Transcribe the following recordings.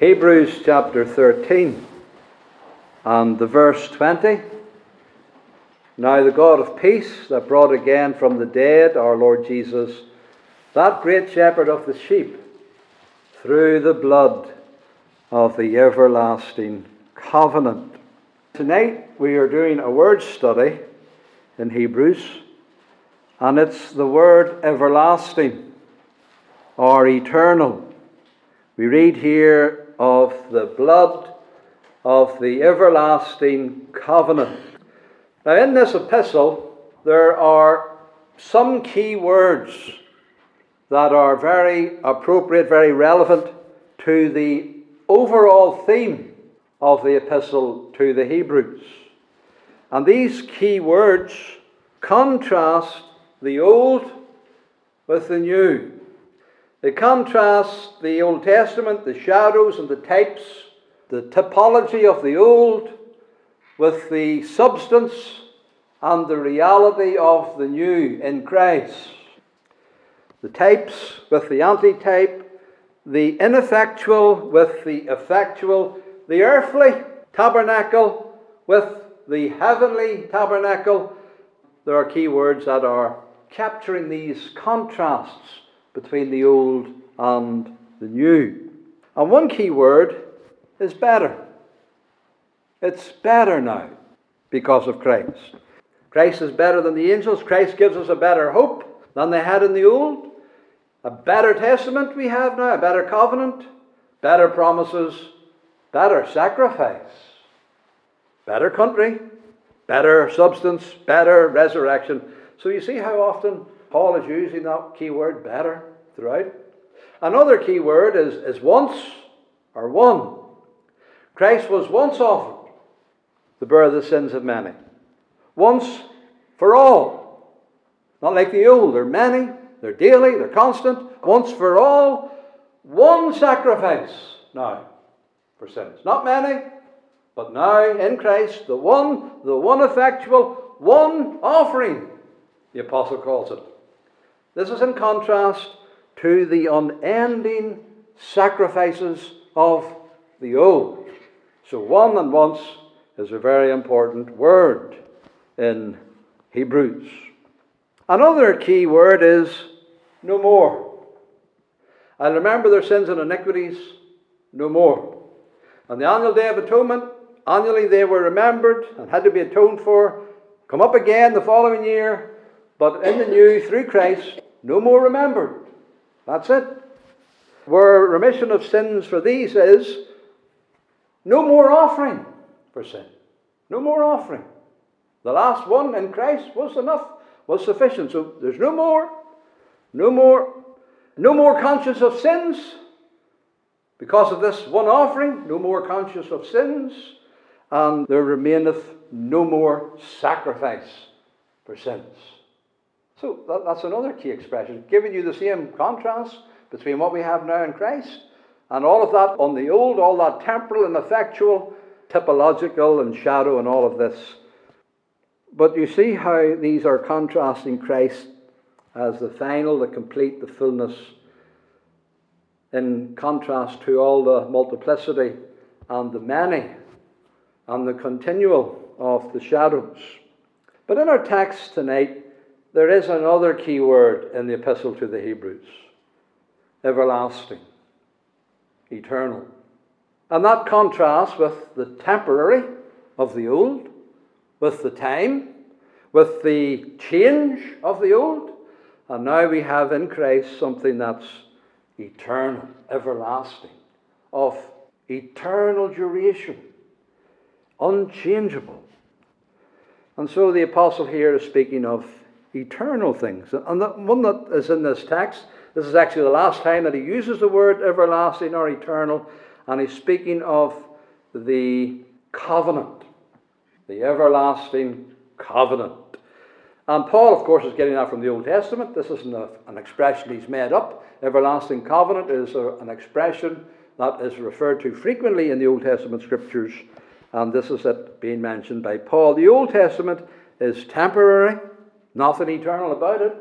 Hebrews chapter 13 and the verse 20. Now the God of peace that brought again from the dead our Lord Jesus, that great shepherd of the sheep, through the blood of the everlasting covenant. Tonight we are doing a word study in Hebrews, and it's the word everlasting or eternal. We read here of the blood of the everlasting covenant. Now, in this epistle, there are some key words that are very appropriate, very relevant to the overall theme of the epistle to the Hebrews. And these key words contrast the old with the new. They contrast the Old Testament, the shadows and the types, the typology of the old, with the substance and the reality of the new in Christ. The types with the antitype, the ineffectual with the effectual, the earthly tabernacle with the heavenly tabernacle. There are key words that are capturing these contrasts between the old and the new. And one key word is better. It's better now because of Christ. Christ is better than the angels. Christ gives us a better hope than they had in the old. A better testament we have now, a better covenant, better promises, better sacrifice, better country, better substance, better resurrection. So you see how often Paul is using that key word better throughout. Another key word is, is once or one. Christ was once offered to bear the sins of many. Once for all. Not like the old, they're many, they're daily, they're constant. Once for all, one sacrifice now for sins. Not many, but now in Christ, the one, the one effectual, one offering, the apostle calls it. This is in contrast to the unending sacrifices of the old. So, one and once is a very important word in Hebrews. Another key word is no more. I remember their sins and iniquities no more. On the annual Day of Atonement, annually they were remembered and had to be atoned for, come up again the following year, but in the new, through Christ, no more remembered. That's it. Where remission of sins for these is no more offering for sin. No more offering. The last one in Christ was enough, was sufficient. So there's no more, no more, no more conscious of sins. Because of this one offering, no more conscious of sins, and there remaineth no more sacrifice for sins. So that, that's another key expression, giving you the same contrast between what we have now in Christ and all of that on the old, all that temporal and effectual, typological and shadow and all of this. But you see how these are contrasting Christ as the final, the complete, the fullness, in contrast to all the multiplicity and the many and the continual of the shadows. But in our text tonight, there is another key word in the epistle to the Hebrews everlasting, eternal. And that contrasts with the temporary of the old, with the time, with the change of the old. And now we have in Christ something that's eternal, everlasting, of eternal duration, unchangeable. And so the apostle here is speaking of eternal things. And the one that is in this text, this is actually the last time that he uses the word everlasting or eternal, and he's speaking of the covenant, the everlasting covenant. And Paul, of course, is getting that from the Old Testament. This isn't an expression he's made up. Everlasting covenant is a, an expression that is referred to frequently in the Old Testament scriptures, and this is it being mentioned by Paul. The Old Testament is temporary, Nothing eternal about it.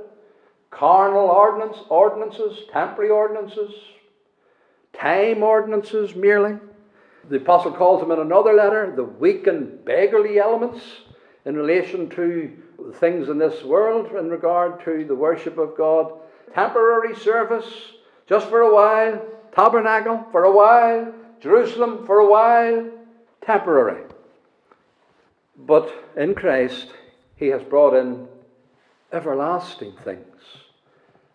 Carnal ordinance, ordinances, temporary ordinances, time ordinances merely. The apostle calls them in another letter the weak and beggarly elements in relation to things in this world in regard to the worship of God. Temporary service, just for a while. Tabernacle, for a while. Jerusalem, for a while. Temporary. But in Christ, He has brought in everlasting things.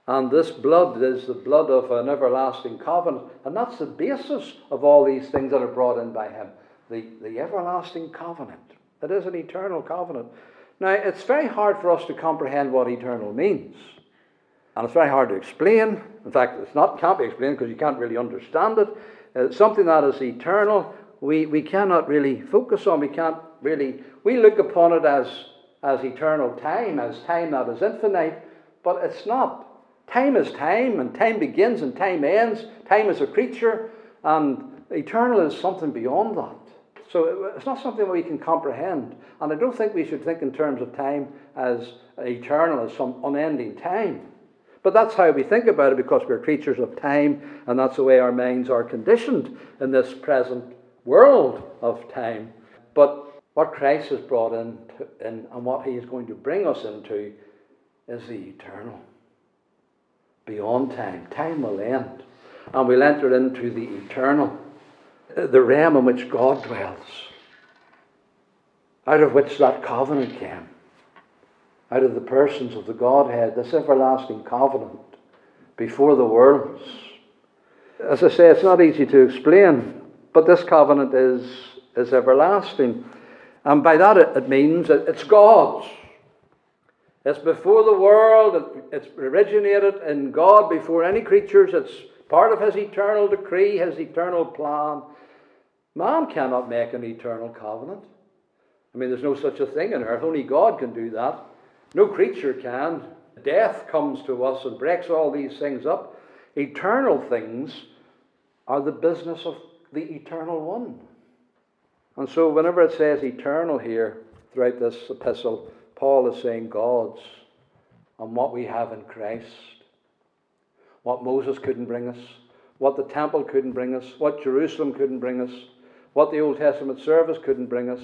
And this blood is the blood of an everlasting covenant. And that's the basis of all these things that are brought in by Him the, the everlasting covenant. It is an eternal covenant. Now, it's very hard for us to comprehend what eternal means. And it's very hard to explain. In fact, it's not can't be explained because you can't really understand it. Uh, something that is eternal, we, we cannot really focus on. We can't really. We look upon it as, as eternal time, as time that is infinite, but it's not. Time is time, and time begins and time ends. Time is a creature, and eternal is something beyond that. So it's not something we can comprehend. And I don't think we should think in terms of time as eternal, as some unending time. But that's how we think about it because we're creatures of time, and that's the way our minds are conditioned in this present world of time. But what Christ has brought in, in and what he is going to bring us into is the eternal beyond time. Time will end. And we'll enter into the eternal, uh, the realm in which God dwells, out of which that covenant came, out of the persons of the Godhead, this everlasting covenant before the worlds. As I say, it's not easy to explain, but this covenant is, is everlasting. And by that it, it means that it's God's. It's before the world, it's originated in God before any creatures, it's part of His eternal decree, His eternal plan. Man cannot make an eternal covenant. I mean, there's no such a thing on earth, only God can do that. No creature can. Death comes to us and breaks all these things up. Eternal things are the business of the eternal one. And so, whenever it says eternal here throughout this epistle, Paul is saying God's and what we have in Christ. What Moses couldn't bring us, what the temple couldn't bring us, what Jerusalem couldn't bring us, what the Old Testament service couldn't bring us,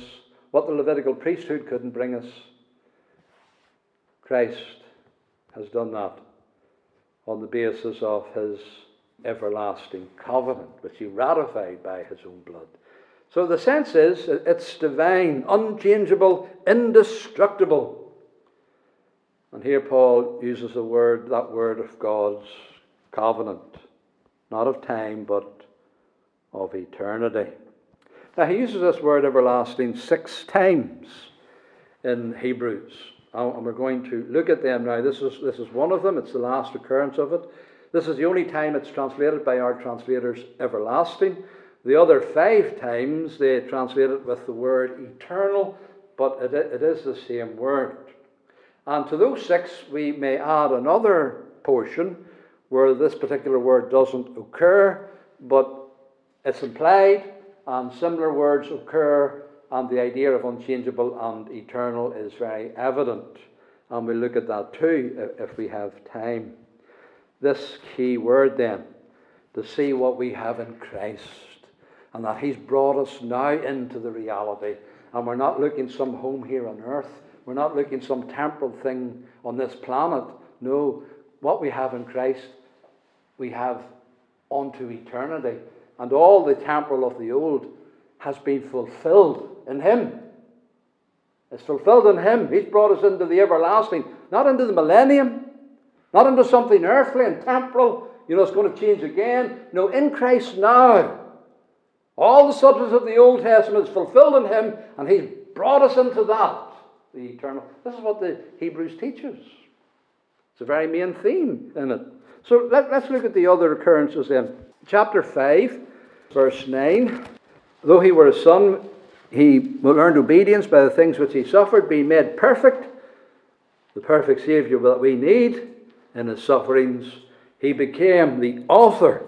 what the Levitical priesthood couldn't bring us. Christ has done that on the basis of his everlasting covenant, which he ratified by his own blood. So the sense is it's divine, unchangeable, indestructible. And here Paul uses the word, that word of God's covenant, not of time, but of eternity. Now he uses this word everlasting six times in Hebrews. And we're going to look at them now. This is, this is one of them, it's the last occurrence of it. This is the only time it's translated by our translators everlasting. The other five times they translate it with the word eternal, but it, it is the same word. And to those six, we may add another portion where this particular word doesn't occur, but it's implied, and similar words occur, and the idea of unchangeable and eternal is very evident. And we'll look at that too if we have time. This key word, then, to see what we have in Christ and that He's brought us now into the reality. And we're not looking some home here on earth. We're not looking some temporal thing on this planet. No, what we have in Christ, we have unto eternity. And all the temporal of the old has been fulfilled in Him. It's fulfilled in Him. He's brought us into the everlasting, not into the millennium, not into something earthly and temporal. You know, it's going to change again. No, in Christ now. All the substance of the Old Testament is fulfilled in Him, and He's brought us into that, the eternal. This is what the Hebrews teaches. It's a very main theme in it. So let, us look at the other occurrences then. Chapter 5, verse 9. Though he were a son, he learned obedience by the things which he suffered, being made perfect, the perfect Saviour that we need in his sufferings. He became the author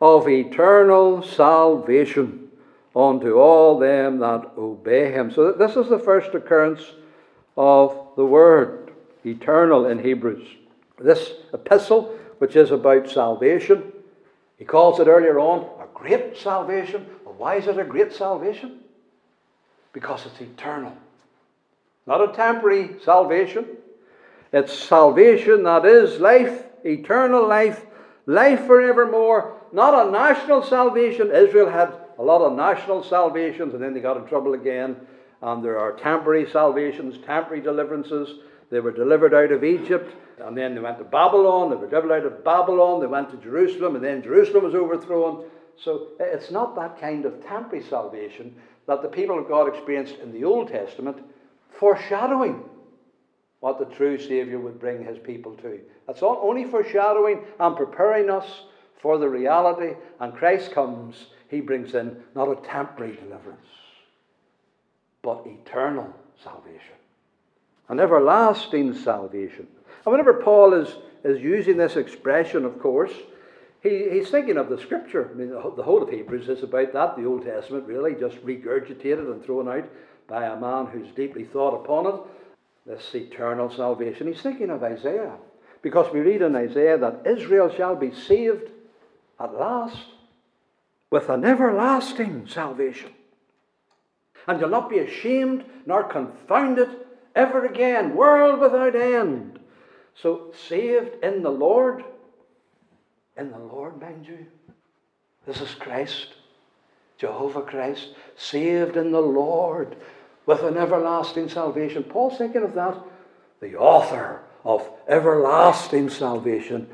of eternal salvation unto all them that obey him. So this is the first occurrence of the word eternal in Hebrews. This epistle, which is about salvation, He calls it earlier on a great salvation. Well, why is it a great salvation? Because it's eternal. Not a temporary salvation. It's salvation that is life, eternal life, life forevermore. Not a national salvation. Israel had a lot of national salvations and then they got in trouble again. And there are temporary salvations, temporary deliverances. They were delivered out of Egypt, and then they went to Babylon. They were delivered out of Babylon. They went to Jerusalem, and then Jerusalem was overthrown. So it's not that kind of temporary salvation that the people of God experienced in the Old Testament, foreshadowing what the true Saviour would bring his people to. That's only foreshadowing and preparing us for the reality. And Christ comes, he brings in not a temporary deliverance, but eternal salvation an everlasting salvation. And whenever Paul is, is using this expression, of course, he, he's thinking of the scripture. I mean, the whole of Hebrews is about that, the Old Testament, really, just regurgitated and thrown out by a man who's deeply thought upon it. This eternal salvation. He's thinking of Isaiah. Because we read in Isaiah that Israel shall be saved at last with an everlasting salvation. And you'll not be ashamed nor confounded ever again, world without end. So, saved in the Lord, in the Lord, mind you. This is Christ, Jehovah Christ, saved in the Lord with an everlasting salvation. Paul's thinking of that. The author of everlasting salvation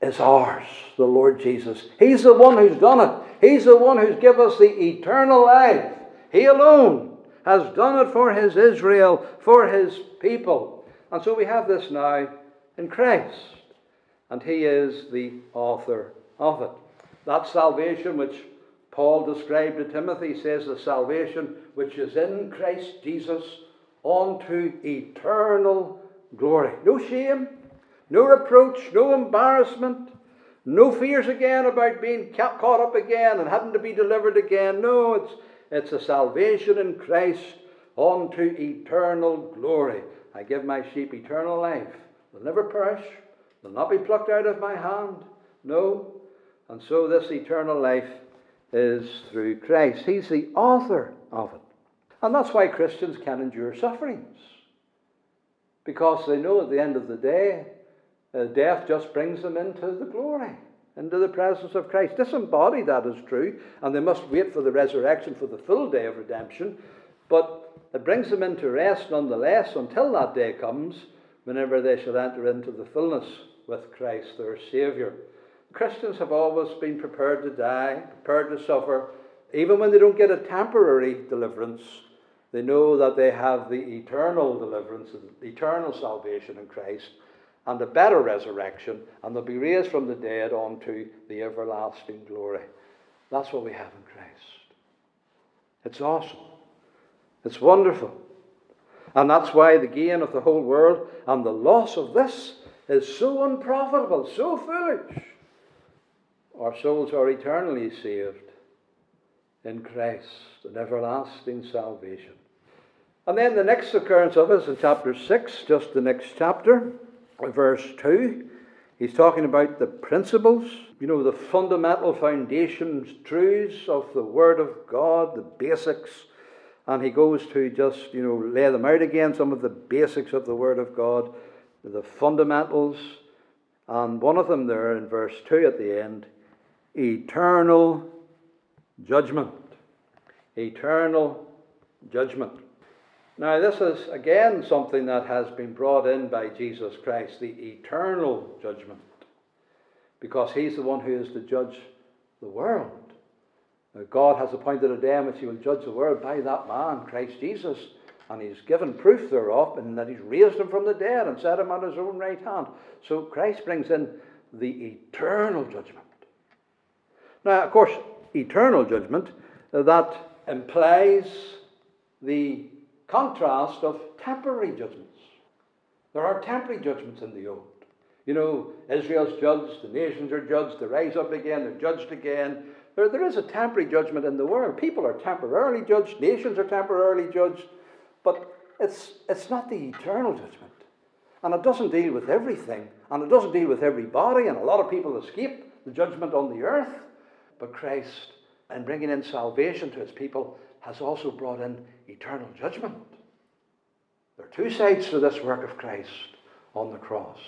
is ours, the Lord Jesus. He's the one who's done it. He's the one who's given us the eternal life. He alone has done it for his Israel, for his people. And so we have this now in Christ. And he is the author of it. That salvation which Paul described to Timothy says the salvation which is in Christ Jesus unto eternal glory. No shame, no reproach, no embarrassment, no fears again about being caught up again and having to be delivered again. No, it's it's a salvation in Christ unto eternal glory. I give my sheep eternal life. They'll never perish. They'll not be plucked out of my hand. No. And so this eternal life is through Christ. He's the author of it. And that's why Christians can endure sufferings. Because they know at the end of the day, uh, death just brings them into the glory into the presence of Christ. Disembodied, that is true, and they must wait for the resurrection for the full day of redemption. But it brings them into rest nonetheless until that day comes, whenever they shall enter into the fullness with Christ their Saviour. Christians have always been prepared to die, prepared to suffer. Even when they don't get a temporary deliverance, they know that they have the eternal deliverance, the eternal salvation in Christ and a better resurrection, and they'll be raised from the dead unto the everlasting glory. That's what we have in Christ. It's awesome. It's wonderful. And that's why the gain of the whole world and the loss of this is so unprofitable, so foolish. Our souls are eternally saved in Christ, an everlasting salvation. And then the next occurrence of us in chapter 6, just the next chapter verse 2, he's talking about the principles, you know, the fundamental foundations, truths of the Word of God, the basics. And he goes to just, you know, lay them out again, some of the basics of the Word of God, the fundamentals. And one of them there in verse 2 at the end eternal judgment. Eternal judgment. Now, this is again something that has been brought in by Jesus Christ, the eternal judgment, because He's the one who is to judge the world. Now, God has appointed a day in which He will judge the world by that man, Christ Jesus, and He's given proof thereof, and that He's raised Him from the dead and set Him on His own right hand. So Christ brings in the eternal judgment. Now, of course, eternal judgment, uh, that implies the contrast of temporary judgments. There are temporary judgments in the old. You know, Israel's judged, the nations are judged, they rise up again, they're judged again. There, there is a temporary judgment in the world. People are temporarily judged, nations are temporarily judged, but it's, it's not the eternal judgment. And it doesn't deal with everything, and it doesn't deal with everybody, and a lot of people escape the judgment on the earth. But Christ, in bringing in salvation to his people, has also brought in eternal judgment. There are two sides to this work of Christ on the cross.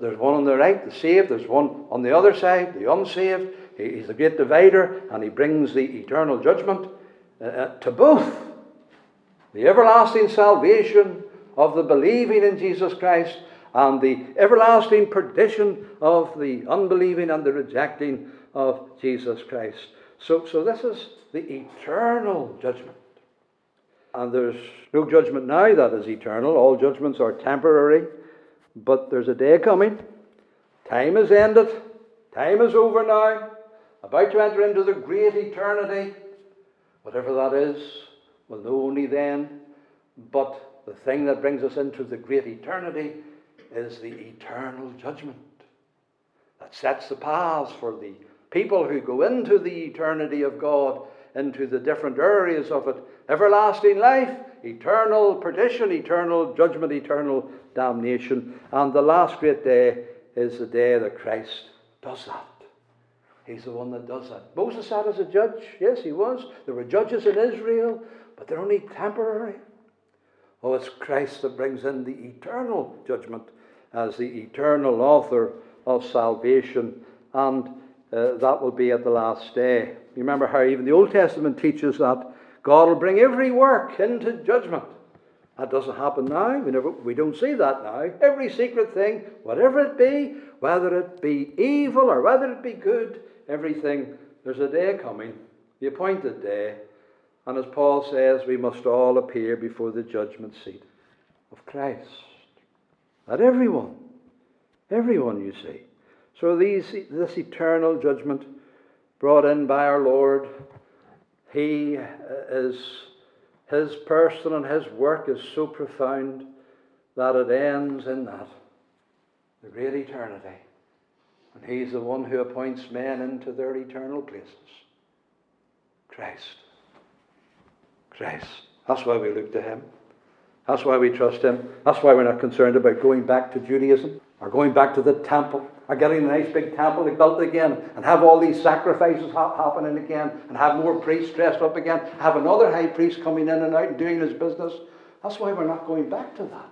There's one on the right, the saved. There's one on the other side, the unsaved. He's the great divider, and he brings the eternal judgment uh, uh, to both. The everlasting salvation of the believing in Jesus Christ and the everlasting perdition of the unbelieving and the rejecting of Jesus Christ. So, so this is the eternal judgment. And there's no judgment now that is eternal. All judgments are temporary. But there's a day coming. Time is ended. Time is over now. About to enter into the great eternity. Whatever that is, we'll know only then. But the thing that brings us into the great eternity is the eternal judgment that sets the paths for the people who go into the eternity of God, into the different areas of it everlasting life, eternal perdition, eternal judgment, eternal damnation. And the last great day is the day that Christ does that. He's the one that does that. Moses sat as a judge. Yes, he was. There were judges in Israel, but they're only temporary. Oh, it's Christ that brings in the eternal judgment as the eternal author of salvation, and uh, that will be at the last day. You remember how even the Old Testament teaches that God will bring every work into judgment. That doesn't happen now. We, never, we don't see that now. Every secret thing, whatever it be, whether it be evil or whether it be good, everything, there's a day coming, the appointed day. And as Paul says, we must all appear before the judgment seat of Christ. Not everyone. Everyone, you see. So these, this eternal judgment brought in by our Lord, He is His person and His work is so profound that it ends in that, the great eternity. And He's the one who appoints men into their eternal places. Christ. Christ. That's why we look to Him. That's why we trust Him. That's why we're not concerned about going back to Judaism or going back to the temple or getting a nice big temple built again and have all these sacrifices ha- happening again and have more priests dressed up again, have another high priest coming in and out and doing his business. That's why we're not going back to that.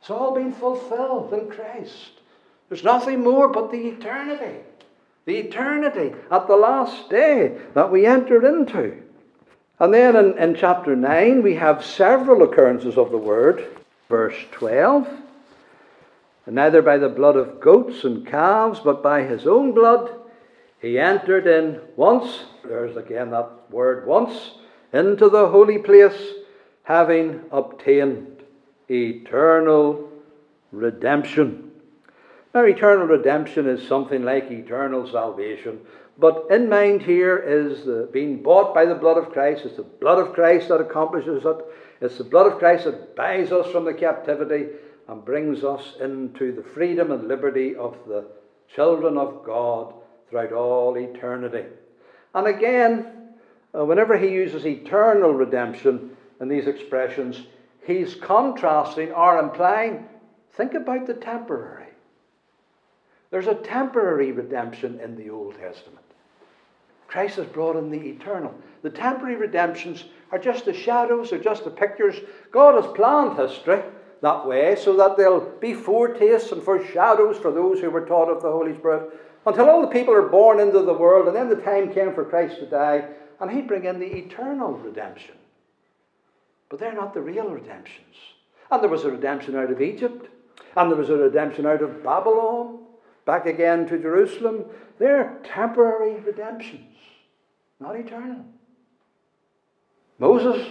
It's all been fulfilled in Christ. There's nothing more but the eternity. The eternity at the last day that we enter into. And then in, in chapter 9, we have several occurrences of the word. Verse 12 And neither by the blood of goats and calves, but by his own blood, he entered in once, there's again that word once, into the holy place, having obtained eternal redemption. Now, eternal redemption is something like eternal salvation. But in mind here is the, being bought by the blood of Christ. It's the blood of Christ that accomplishes it. It's the blood of Christ that buys us from the captivity and brings us into the freedom and liberty of the children of God throughout all eternity. And again, uh, whenever he uses eternal redemption in these expressions, he's contrasting or implying think about the temporary. There's a temporary redemption in the Old Testament. Christ has brought in the eternal. The temporary redemptions are just the shadows, they're just the pictures. God has planned history that way so that there'll be foretastes and foreshadows for those who were taught of the Holy Spirit until all the people are born into the world and then the time came for Christ to die and he'd bring in the eternal redemption. But they're not the real redemptions. And there was a redemption out of Egypt, and there was a redemption out of Babylon, back again to Jerusalem. They're temporary redemptions not eternal. Moses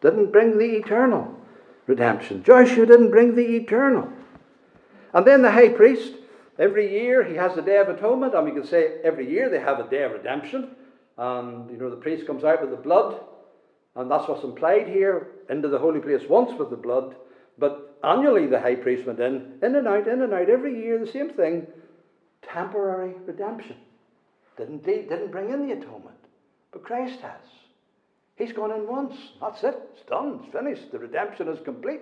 didn't bring the eternal redemption. Joshua didn't bring the eternal. And then the high priest, every year he has the Day of Atonement, and we can say every year they have a Day of Redemption. And, you know, the priest comes out with the blood, and that's what's implied here, into the holy place once with the blood. But annually the high priest went in, in and out, in and out, every year, the same thing. Temporary redemption. Didn't, didn't bring in the atonement. But Christ has. He's gone in once. That's it. It's done. It's finished. The redemption is complete.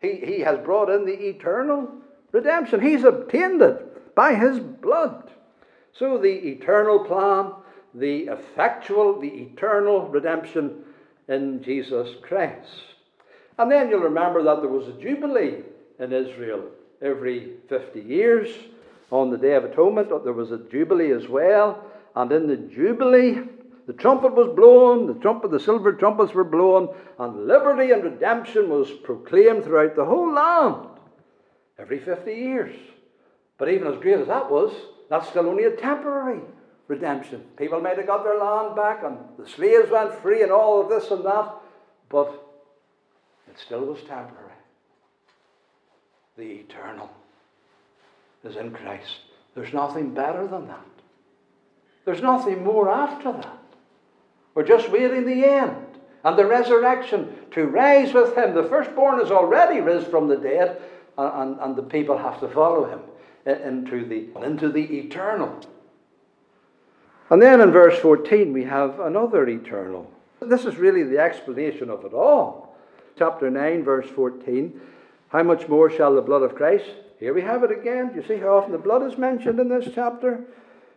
He, he has brought in the eternal redemption. He's obtained it by his blood. So the eternal plan, the effectual, the eternal redemption in Jesus Christ. And then you'll remember that there was a jubilee in Israel every 50 years. On the Day of Atonement, there was a jubilee as well. And in the jubilee, the trumpet was blown, the trumpet, the silver trumpets were blown, and liberty and redemption was proclaimed throughout the whole land every 50 years. But even as great as that was, that's still only a temporary redemption. People might have got their land back, and the slaves went free, and all of this and that, but it still was temporary. The eternal is in Christ. There's nothing better than that. There's nothing more after that. We're just waiting the end and the resurrection to rise with him. The firstborn is already risen from the dead, and, and the people have to follow him eh, into the, into the eternal. And then in verse 14, we have another eternal. This is really the explanation of it all. Chapter 9, verse 14. How much more shall the blood of Christ? Here we have it again. You see how often the blood is mentioned in this chapter?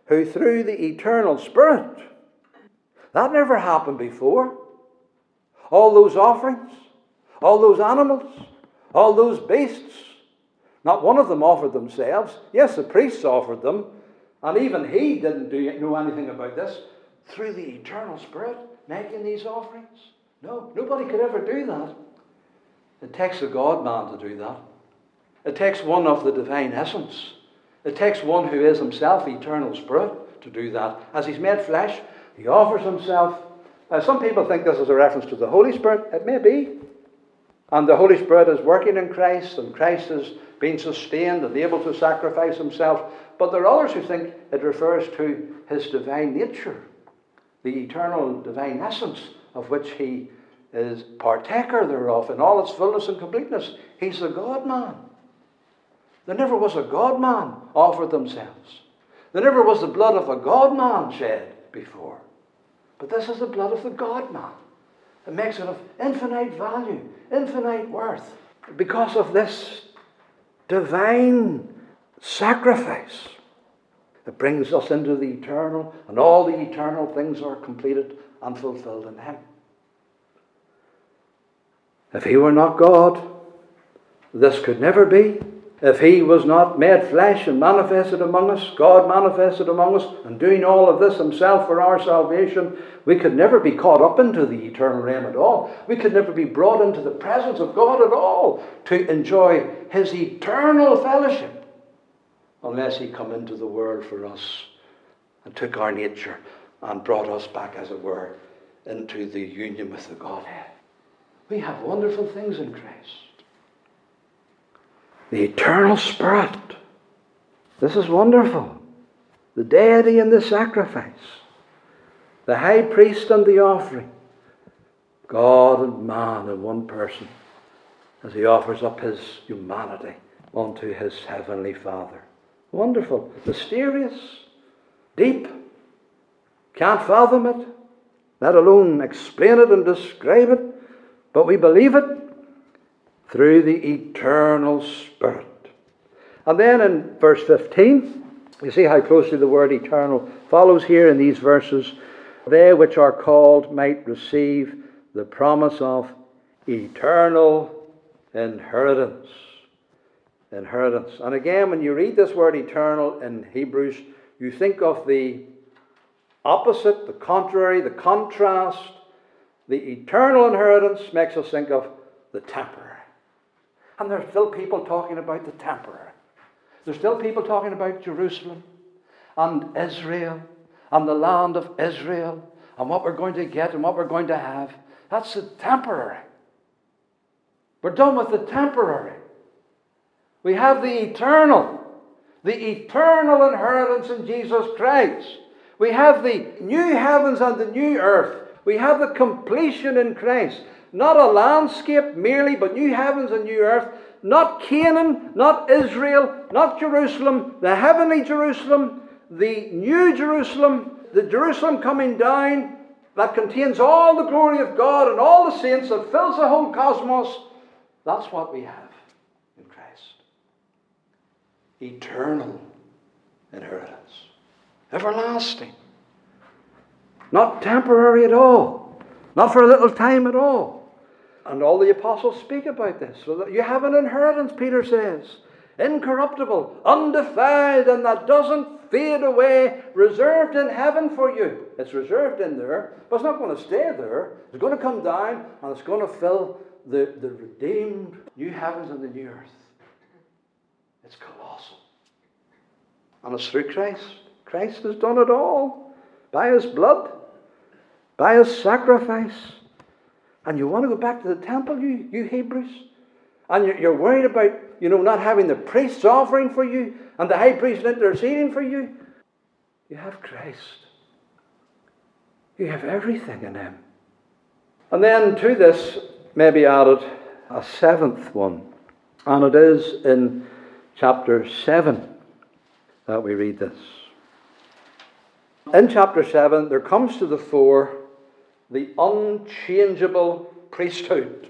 Who through the eternal Spirit. That never happened before. All those offerings, all those animals, all those beasts, not one of them offered themselves. Yes, the priests offered them, and even he didn't do, know anything about this. Through the eternal Spirit, making these offerings. No, nobody could ever do that. It takes a God man to do that. It takes one of the divine essence. It takes one who is himself eternal spirit to do that. As he's made flesh, he offers himself. Now, some people think this is a reference to the Holy Spirit. It may be. And the Holy Spirit is working in Christ, and Christ is being sustained and able to sacrifice himself. But there are others who think it refers to his divine nature, the eternal divine essence of which he is partaker thereof in all its fullness and completeness. He's the God man. There never was a God man offered themselves. There never was the blood of a God man shed before. But this is the blood of the God man. It makes it of infinite value, infinite worth. Because of this divine sacrifice that brings us into the eternal, and all the eternal things are completed and fulfilled in Him. If He were not God, this could never be. If He was not made flesh and manifested among us, God manifested among us, and doing all of this Himself for our salvation, we could never be caught up into the eternal realm at all. We could never be brought into the presence of God at all to enjoy His eternal fellowship unless He come into the world for us and took our nature and brought us back, as it were, into the union with the Godhead. We have wonderful things in Christ. The eternal Spirit. This is wonderful. The deity and the sacrifice. The high priest and the offering. God and man in one person as he offers up his humanity unto his heavenly Father. Wonderful, mysterious, deep. Can't fathom it, let alone explain it and describe it, but we believe it through the eternal Spirit. And then in verse 15, you see how closely the word eternal follows here in these verses. They which are called might receive the promise of eternal inheritance. Inheritance. And again, when you read this word eternal in Hebrews, you think of the opposite, the contrary, the contrast. The eternal inheritance makes us think of the temporary. And there's still people talking about the temporary. There's still people talking about Jerusalem and Israel and the land of Israel and what we're going to get and what we're going to have. That's the temporary. We're done with the temporary. We have the eternal, the eternal inheritance in Jesus Christ. We have the new heavens and the new earth. We have the completion in Christ. Not a landscape merely, but new heavens and new earth. Not Canaan, not Israel, not Jerusalem, the heavenly Jerusalem, the new Jerusalem, the Jerusalem coming down that contains all the glory of God and all the saints that fills the whole cosmos. That's what we have in Christ. Eternal inheritance. everlasting. Not temporary at all, not for a little time at all. And all the apostles speak about this. So that you have an inheritance, Peter says, incorruptible, undefiled, and that doesn't fade away, reserved in heaven for you. It's reserved in there, but it's not going to stay there. It's going to come down and it's going to fill the, the redeemed new heavens and the new earth. It's colossal. And it's through Christ. Christ has done it all by his blood, by his sacrifice. And you want to go back to the temple, you, you Hebrews? And you're, you're worried about, you know, not having the priests offering for you and the high priest interceding for you? You have Christ. You have everything in him. And then to this may be added a seventh one. And it is in chapter 7 that we read this. In chapter 7, there comes to the fore the unchangeable priesthood,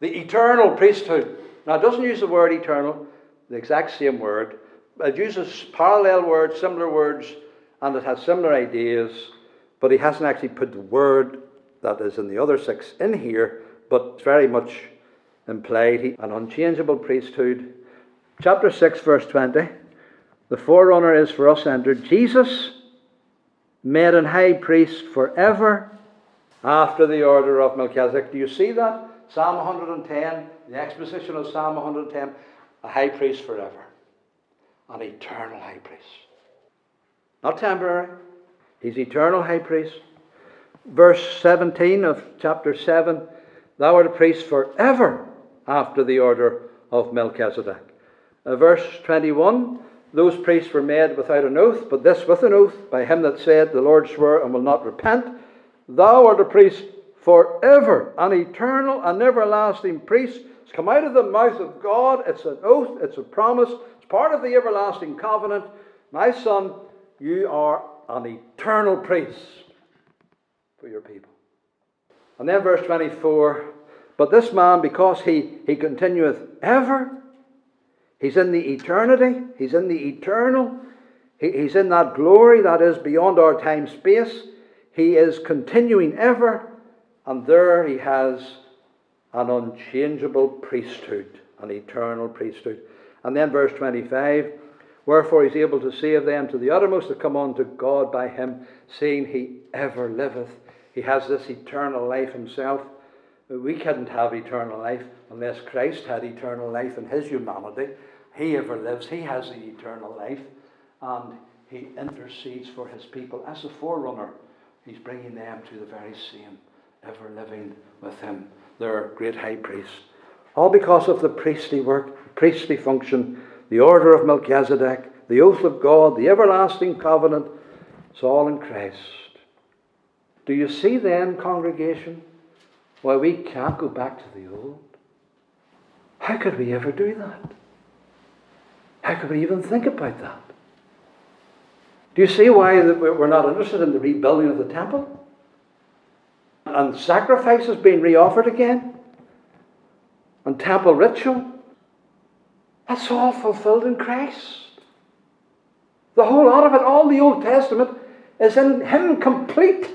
the eternal priesthood. Now, it doesn't use the word eternal, the exact same word. It uses parallel words, similar words, and it has similar ideas, but he hasn't actually put the word that is in the other six in here, but very much implied. An unchangeable priesthood. Chapter 6, verse 20. The forerunner is for us entered. Jesus, made an high priest forever after the order of Melchizedek. Do you see that? Psalm 110, the exposition of Psalm 110, a high priest forever, an eternal high priest. Not temporary, he's eternal high priest. Verse 17 of chapter 7 Thou art a priest forever after the order of Melchizedek. Uh, verse 21 Those priests were made without an oath, but this with an oath by him that said, The Lord swore and will not repent. Thou art a priest forever, an eternal and everlasting priest. It's come out of the mouth of God. It's an oath, it's a promise, it's part of the everlasting covenant. My son, you are an eternal priest for your people. And then verse 24 But this man, because he, he continueth ever, he's in the eternity, he's in the eternal, he, he's in that glory that is beyond our time space. He is continuing ever, and there he has an unchangeable priesthood, an eternal priesthood. And then verse 25 Wherefore he's able to save them to the uttermost that come unto God by him, seeing he ever liveth. He has this eternal life himself. We couldn't have eternal life unless Christ had eternal life in his humanity. He ever lives, he has the eternal life, and he intercedes for his people as a forerunner. He's bringing them to the very same, ever living with him, their great high priest. All because of the priestly work, priestly function, the order of Melchizedek, the oath of God, the everlasting covenant. It's all in Christ. Do you see then, congregation, why we can't go back to the old? How could we ever do that? How could we even think about that? Do you see why we're not interested in the rebuilding of the temple? And sacrifices being reoffered again? And temple ritual? That's all fulfilled in Christ. The whole lot of it, all the Old Testament, is in Him complete.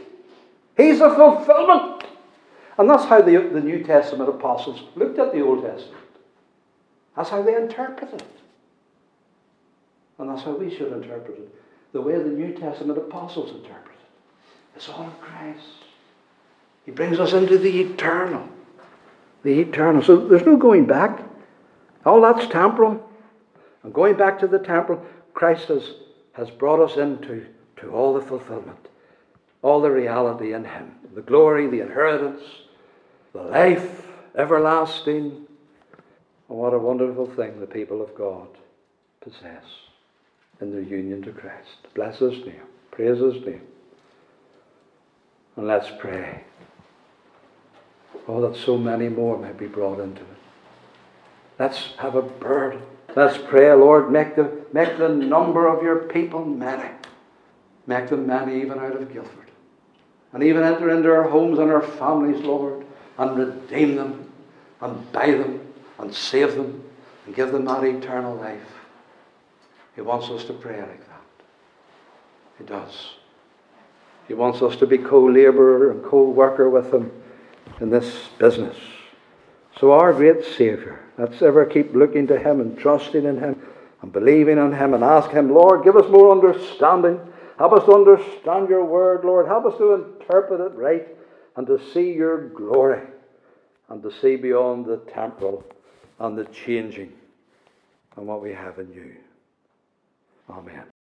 He's a fulfillment. And that's how the, the New Testament apostles looked at the Old Testament. That's how they interpreted it. And that's how we should interpret it. The way the New Testament apostles interpret it. It's all in Christ. He brings us into the eternal. The eternal. So there's no going back. All that's temporal. And going back to the temporal, Christ has, has brought us into to all the fulfillment all the reality in Him the glory, the inheritance, the life everlasting. And what a wonderful thing the people of God possess in their union to Christ. Bless His name, praise His name. And let's pray. Oh, that so many more may be brought into it. Let's have a burden. Let's pray, Lord, make the, make the number of your people many. Make them many even out of Guildford and even enter into our homes and our families, Lord, and redeem them, and buy them, and save them, and give them that eternal life. He wants us to pray like that. He does. He wants us to be co laborer and co worker with Him in this business. So, our great Saviour, let's ever keep looking to Him and trusting in Him and believing in Him and ask Him, Lord, give us more understanding. Help us to understand your word, Lord. Help us to interpret it right and to see your glory and to see beyond the temporal and the changing and what we have in you. Oh, Amen.